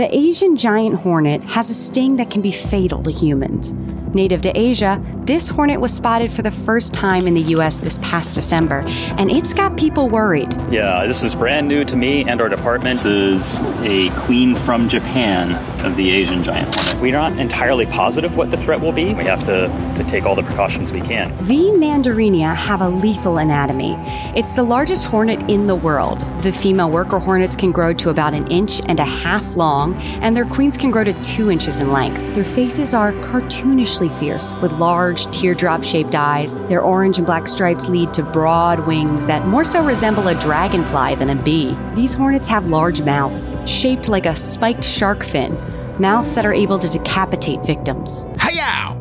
The Asian giant hornet has a sting that can be fatal to humans. Native to Asia, this hornet was spotted for the first time in the US this past December, and it's got people worried. Yeah, this is brand new to me and our department. This is a queen from Japan of the Asian giant hornet. We're not entirely positive what the threat will be. We have to, to take all the precautions we can. V. mandarinia have a lethal anatomy. It's the largest hornet in the world. The female worker hornets can grow to about an inch and a half long, and their queens can grow to two inches in length. Their faces are cartoonishly fierce, with large teardrop shaped eyes. Their orange and black stripes lead to broad wings that more so resemble a dragonfly than a bee. These hornets have large mouths, shaped like a spiked shark fin, mouths that are able to decapitate victims. Hiya!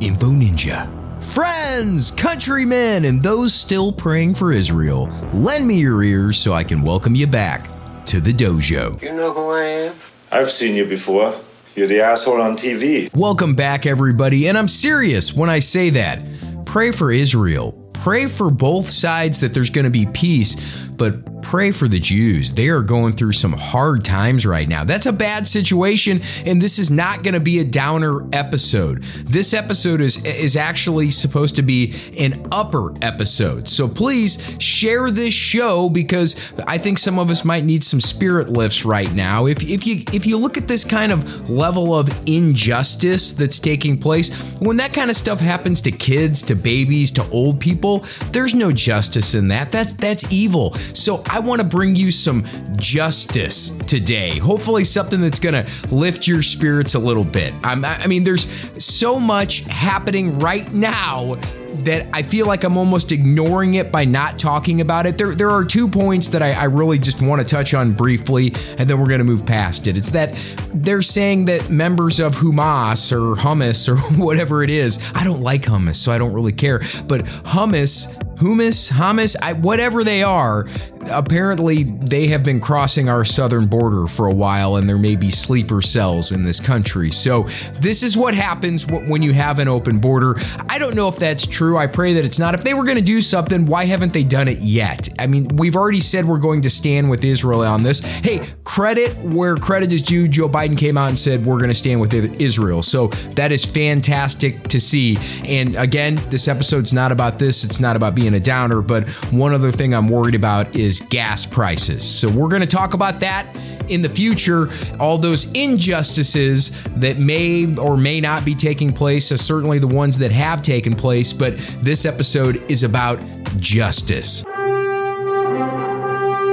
Info Ninja. Friends, countrymen, and those still praying for Israel, lend me your ears so I can welcome you back to the dojo. You know who I am? I've seen you before. You're the asshole on TV. Welcome back, everybody, and I'm serious when I say that. Pray for Israel. Pray for both sides that there's going to be peace, but pray for the Jews. They are going through some hard times right now. That's a bad situation, and this is not going to be a downer episode. This episode is is actually supposed to be an upper episode. So please share this show because I think some of us might need some spirit lifts right now. If if you if you look at this kind of level of injustice that's taking place, when that kind of stuff happens to kids, to babies, to old people, there's no justice in that. That's that's evil. So I want to bring you some justice today. Hopefully, something that's going to lift your spirits a little bit. I'm, I mean, there's so much happening right now that I feel like I'm almost ignoring it by not talking about it. There, there are two points that I, I really just want to touch on briefly, and then we're going to move past it. It's that they're saying that members of Hamas or hummus or whatever it is, I don't like hummus, so I don't really care, but hummus hummus, I, whatever they are, apparently they have been crossing our southern border for a while and there may be sleeper cells in this country. So, this is what happens when you have an open border. I don't know if that's true. I pray that it's not. If they were going to do something, why haven't they done it yet? I mean, we've already said we're going to stand with Israel on this. Hey, credit where credit is due. Joe Biden came out and said we're going to stand with Israel. So, that is fantastic to see. And again, this episode's not about this, it's not about being a downer, but one other thing I'm worried about is gas prices. So we're going to talk about that in the future, all those injustices that may or may not be taking place, uh, certainly the ones that have taken place, but this episode is about justice.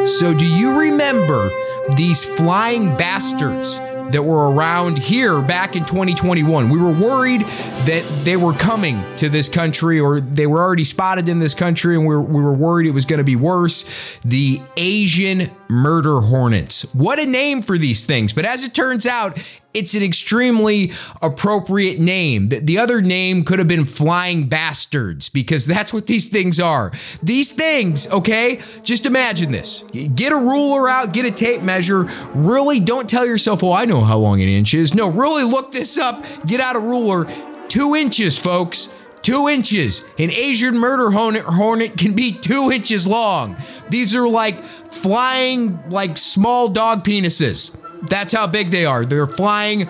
So, do you remember these flying bastards that were around here back in 2021. We were worried that they were coming to this country or they were already spotted in this country and we were, we were worried it was going to be worse. The Asian murder hornets. What a name for these things. But as it turns out, it's an extremely appropriate name. The other name could have been flying bastards because that's what these things are. These things, okay? Just imagine this. Get a ruler out, get a tape measure. Really don't tell yourself, oh, I know how long an inch is. No, really look this up, get out a ruler. Two inches, folks. Two inches. An Asian murder hornet can be two inches long. These are like flying, like small dog penises. That's how big they are. They're flying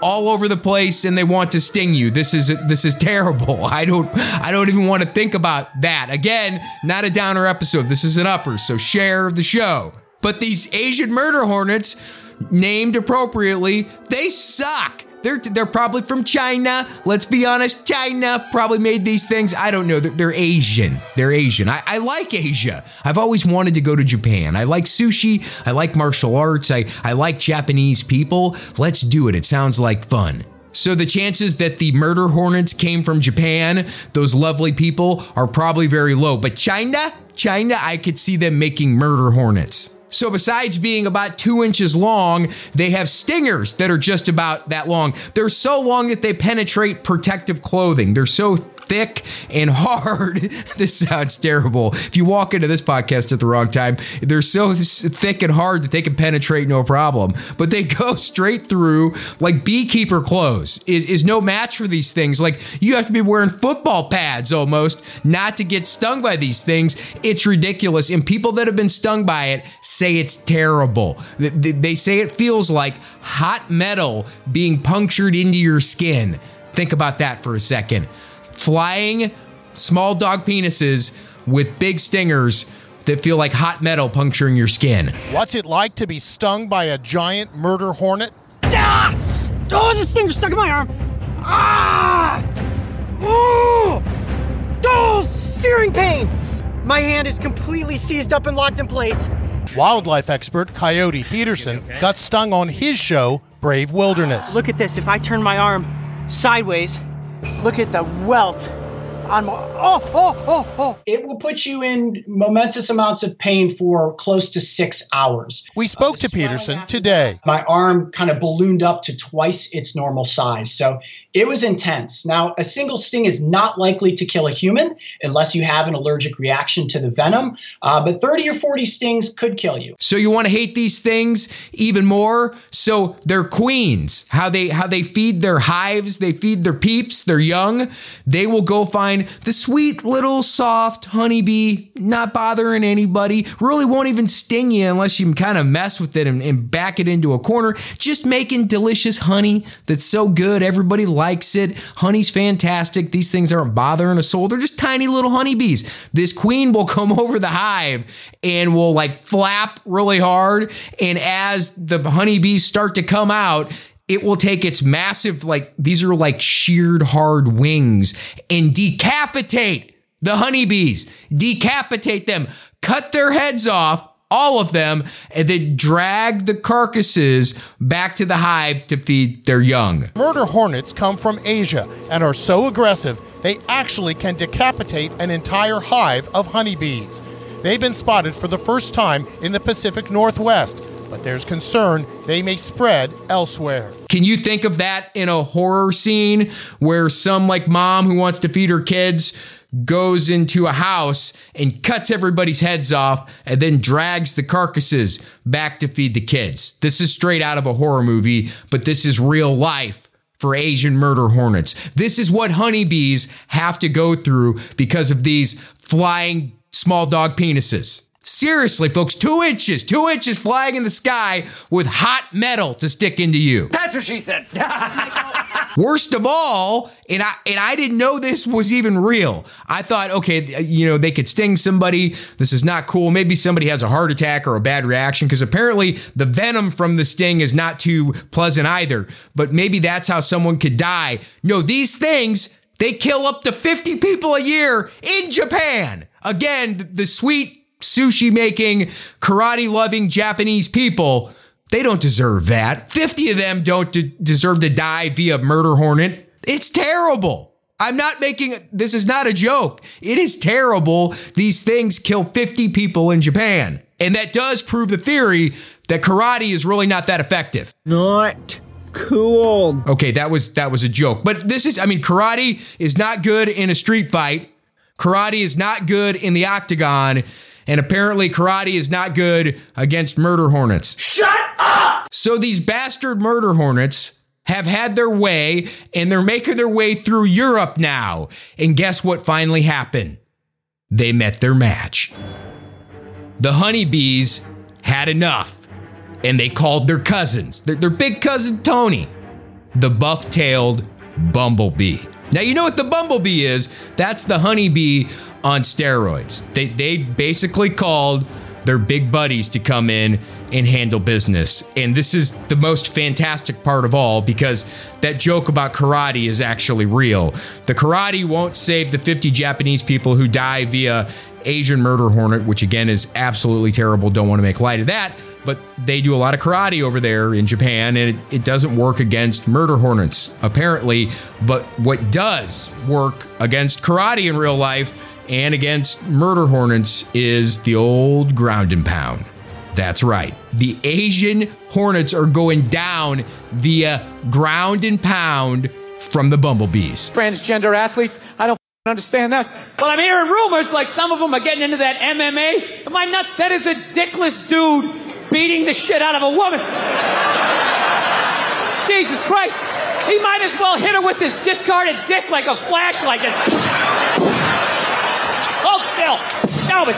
all over the place and they want to sting you. This is this is terrible. I don't I don't even want to think about that. Again, not a downer episode. This is an upper, so share the show. But these Asian murder hornets named appropriately, they suck. They're, they're probably from China. Let's be honest, China probably made these things. I don't know. They're, they're Asian. They're Asian. I, I like Asia. I've always wanted to go to Japan. I like sushi. I like martial arts. I, I like Japanese people. Let's do it. It sounds like fun. So the chances that the murder hornets came from Japan, those lovely people, are probably very low. But China, China, I could see them making murder hornets. So, besides being about two inches long, they have stingers that are just about that long. They're so long that they penetrate protective clothing. They're so thick and hard. this sounds terrible. If you walk into this podcast at the wrong time, they're so thick and hard that they can penetrate no problem. But they go straight through like beekeeper clothes is, is no match for these things. Like you have to be wearing football pads almost not to get stung by these things. It's ridiculous. And people that have been stung by it say it's terrible. They say it feels like hot metal being punctured into your skin. Think about that for a second. Flying small dog penises with big stingers that feel like hot metal puncturing your skin. What's it like to be stung by a giant murder hornet? Ah! Oh, the stinger stuck in my arm. Ah! Oh! Oh, searing pain. My hand is completely seized up and locked in place. Wildlife expert Coyote Peterson got stung on his show, Brave Wilderness. Look at this. If I turn my arm sideways, look at the welt on my. Oh, oh, oh, oh. It will put you in momentous amounts of pain for close to six hours. We spoke uh, to Peterson today. My arm kind of ballooned up to twice its normal size. So it was intense. Now, a single sting is not likely to kill a human unless you have an allergic reaction to the venom, uh, but 30 or 40 stings could kill you. So you want to hate these things even more? So they're queens. How they how they feed their hives, they feed their peeps, their young. They will go find the sweet little soft honeybee, not bothering anybody, really won't even sting you unless you kind of mess with it and, and back it into a corner. Just making delicious honey that's so good everybody likes it. Honey's fantastic. These things aren't bothering a soul. They're just tiny little honeybees. This queen will come over the hive and will like flap really hard. And as the honeybees start to come out, it will take its massive, like, these are like sheared hard wings and decapitate the honeybees, decapitate them, cut their heads off, all of them, and then drag the carcasses back to the hive to feed their young. Murder hornets come from Asia and are so aggressive they actually can decapitate an entire hive of honeybees. They've been spotted for the first time in the Pacific Northwest but there's concern they may spread elsewhere. Can you think of that in a horror scene where some like mom who wants to feed her kids goes into a house and cuts everybody's heads off and then drags the carcasses back to feed the kids? This is straight out of a horror movie, but this is real life for Asian murder hornets. This is what honeybees have to go through because of these flying small dog penises. Seriously, folks, two inches, two inches flying in the sky with hot metal to stick into you. That's what she said. Worst of all, and I and I didn't know this was even real. I thought, okay, uh, you know, they could sting somebody. This is not cool. Maybe somebody has a heart attack or a bad reaction because apparently the venom from the sting is not too pleasant either. But maybe that's how someone could die. No, these things they kill up to 50 people a year in Japan. Again, the sweet sushi making, karate loving Japanese people, they don't deserve that. 50 of them don't de- deserve to die via murder hornet. It's terrible. I'm not making this is not a joke. It is terrible. These things kill 50 people in Japan. And that does prove the theory that karate is really not that effective. Not cool. Okay, that was that was a joke. But this is I mean karate is not good in a street fight. Karate is not good in the octagon and apparently karate is not good against murder hornets. Shut up! So these bastard murder hornets have had their way and they're making their way through Europe now. And guess what finally happened? They met their match. The honeybees had enough and they called their cousins, their, their big cousin Tony, the buff tailed bumblebee. Now, you know what the bumblebee is? That's the honeybee on steroids. They they basically called their big buddies to come in and handle business. And this is the most fantastic part of all because that joke about karate is actually real. The karate won't save the 50 Japanese people who die via Asian murder hornet, which again is absolutely terrible. Don't want to make light of that. But they do a lot of karate over there in Japan, and it, it doesn't work against murder hornets, apparently. But what does work against karate in real life and against murder hornets is the old ground and pound. That's right. The Asian hornets are going down via ground and pound from the bumblebees. Transgender athletes, I don't understand that. But I'm hearing rumors like some of them are getting into that MMA. Am I nuts? That is a dickless dude beating the shit out of a woman. Jesus Christ. He might as well hit her with his discarded dick like a flashlight.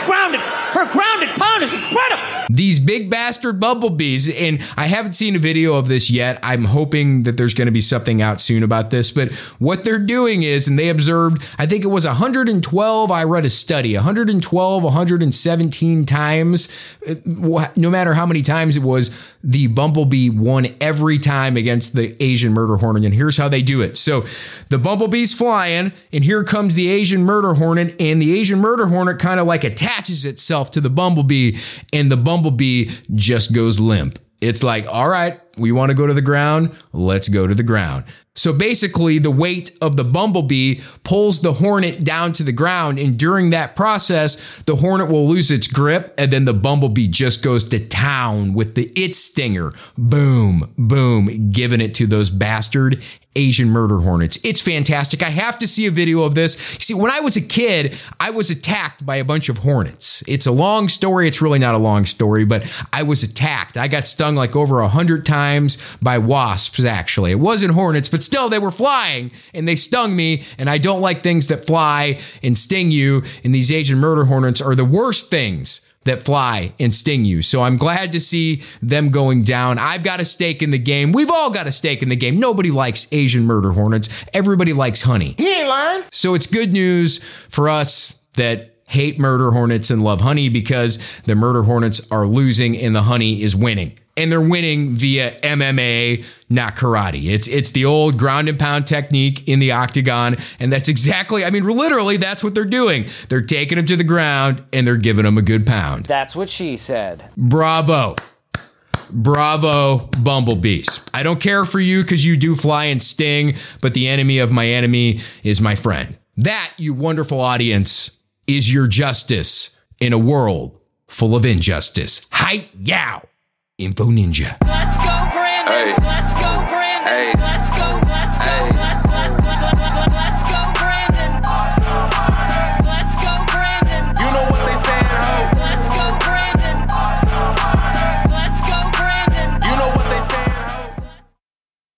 Grounded. Her grounded pound is incredible. These big bastard bumblebees, and I haven't seen a video of this yet. I'm hoping that there's going to be something out soon about this. But what they're doing is, and they observed, I think it was 112, I read a study, 112, 117 times, eh, no matter how many times it was, the bumblebee won every time against the Asian murder hornet. And here's how they do it. So the bumblebee's flying, and here comes the Asian murder hornet, and the Asian murder hornet kind of like attaches itself to the bumblebee, and the bumblebee just goes limp. It's like, all right, we want to go to the ground. Let's go to the ground. So basically, the weight of the bumblebee pulls the hornet down to the ground. And during that process, the hornet will lose its grip. And then the bumblebee just goes to town with the its stinger. Boom, boom, giving it to those bastard Asian murder hornets. It's fantastic. I have to see a video of this. See, when I was a kid, I was attacked by a bunch of hornets. It's a long story. It's really not a long story, but I was attacked. I got stung like over a hundred times by wasps, actually. It wasn't hornets, but still, they were flying and they stung me. And I don't like things that fly and sting you. And these Asian murder hornets are the worst things that fly and sting you. So I'm glad to see them going down. I've got a stake in the game. We've all got a stake in the game. Nobody likes Asian murder hornets. Everybody likes honey. He ain't lying. So it's good news for us that hate murder hornets and love honey because the murder hornets are losing and the honey is winning. And they're winning via MMA, not karate. It's it's the old ground and pound technique in the octagon, and that's exactly. I mean, literally, that's what they're doing. They're taking them to the ground and they're giving them a good pound. That's what she said. Bravo. Bravo, bumblebees. I don't care for you because you do fly and sting, but the enemy of my enemy is my friend. That, you wonderful audience, is your justice in a world full of injustice. Hi, yow. Info Ninja. Let's go, Brandon. Hey. Let's go, Brandon. Hey. Let's go. Let's go. Hey. Let's. Let's. Let's go.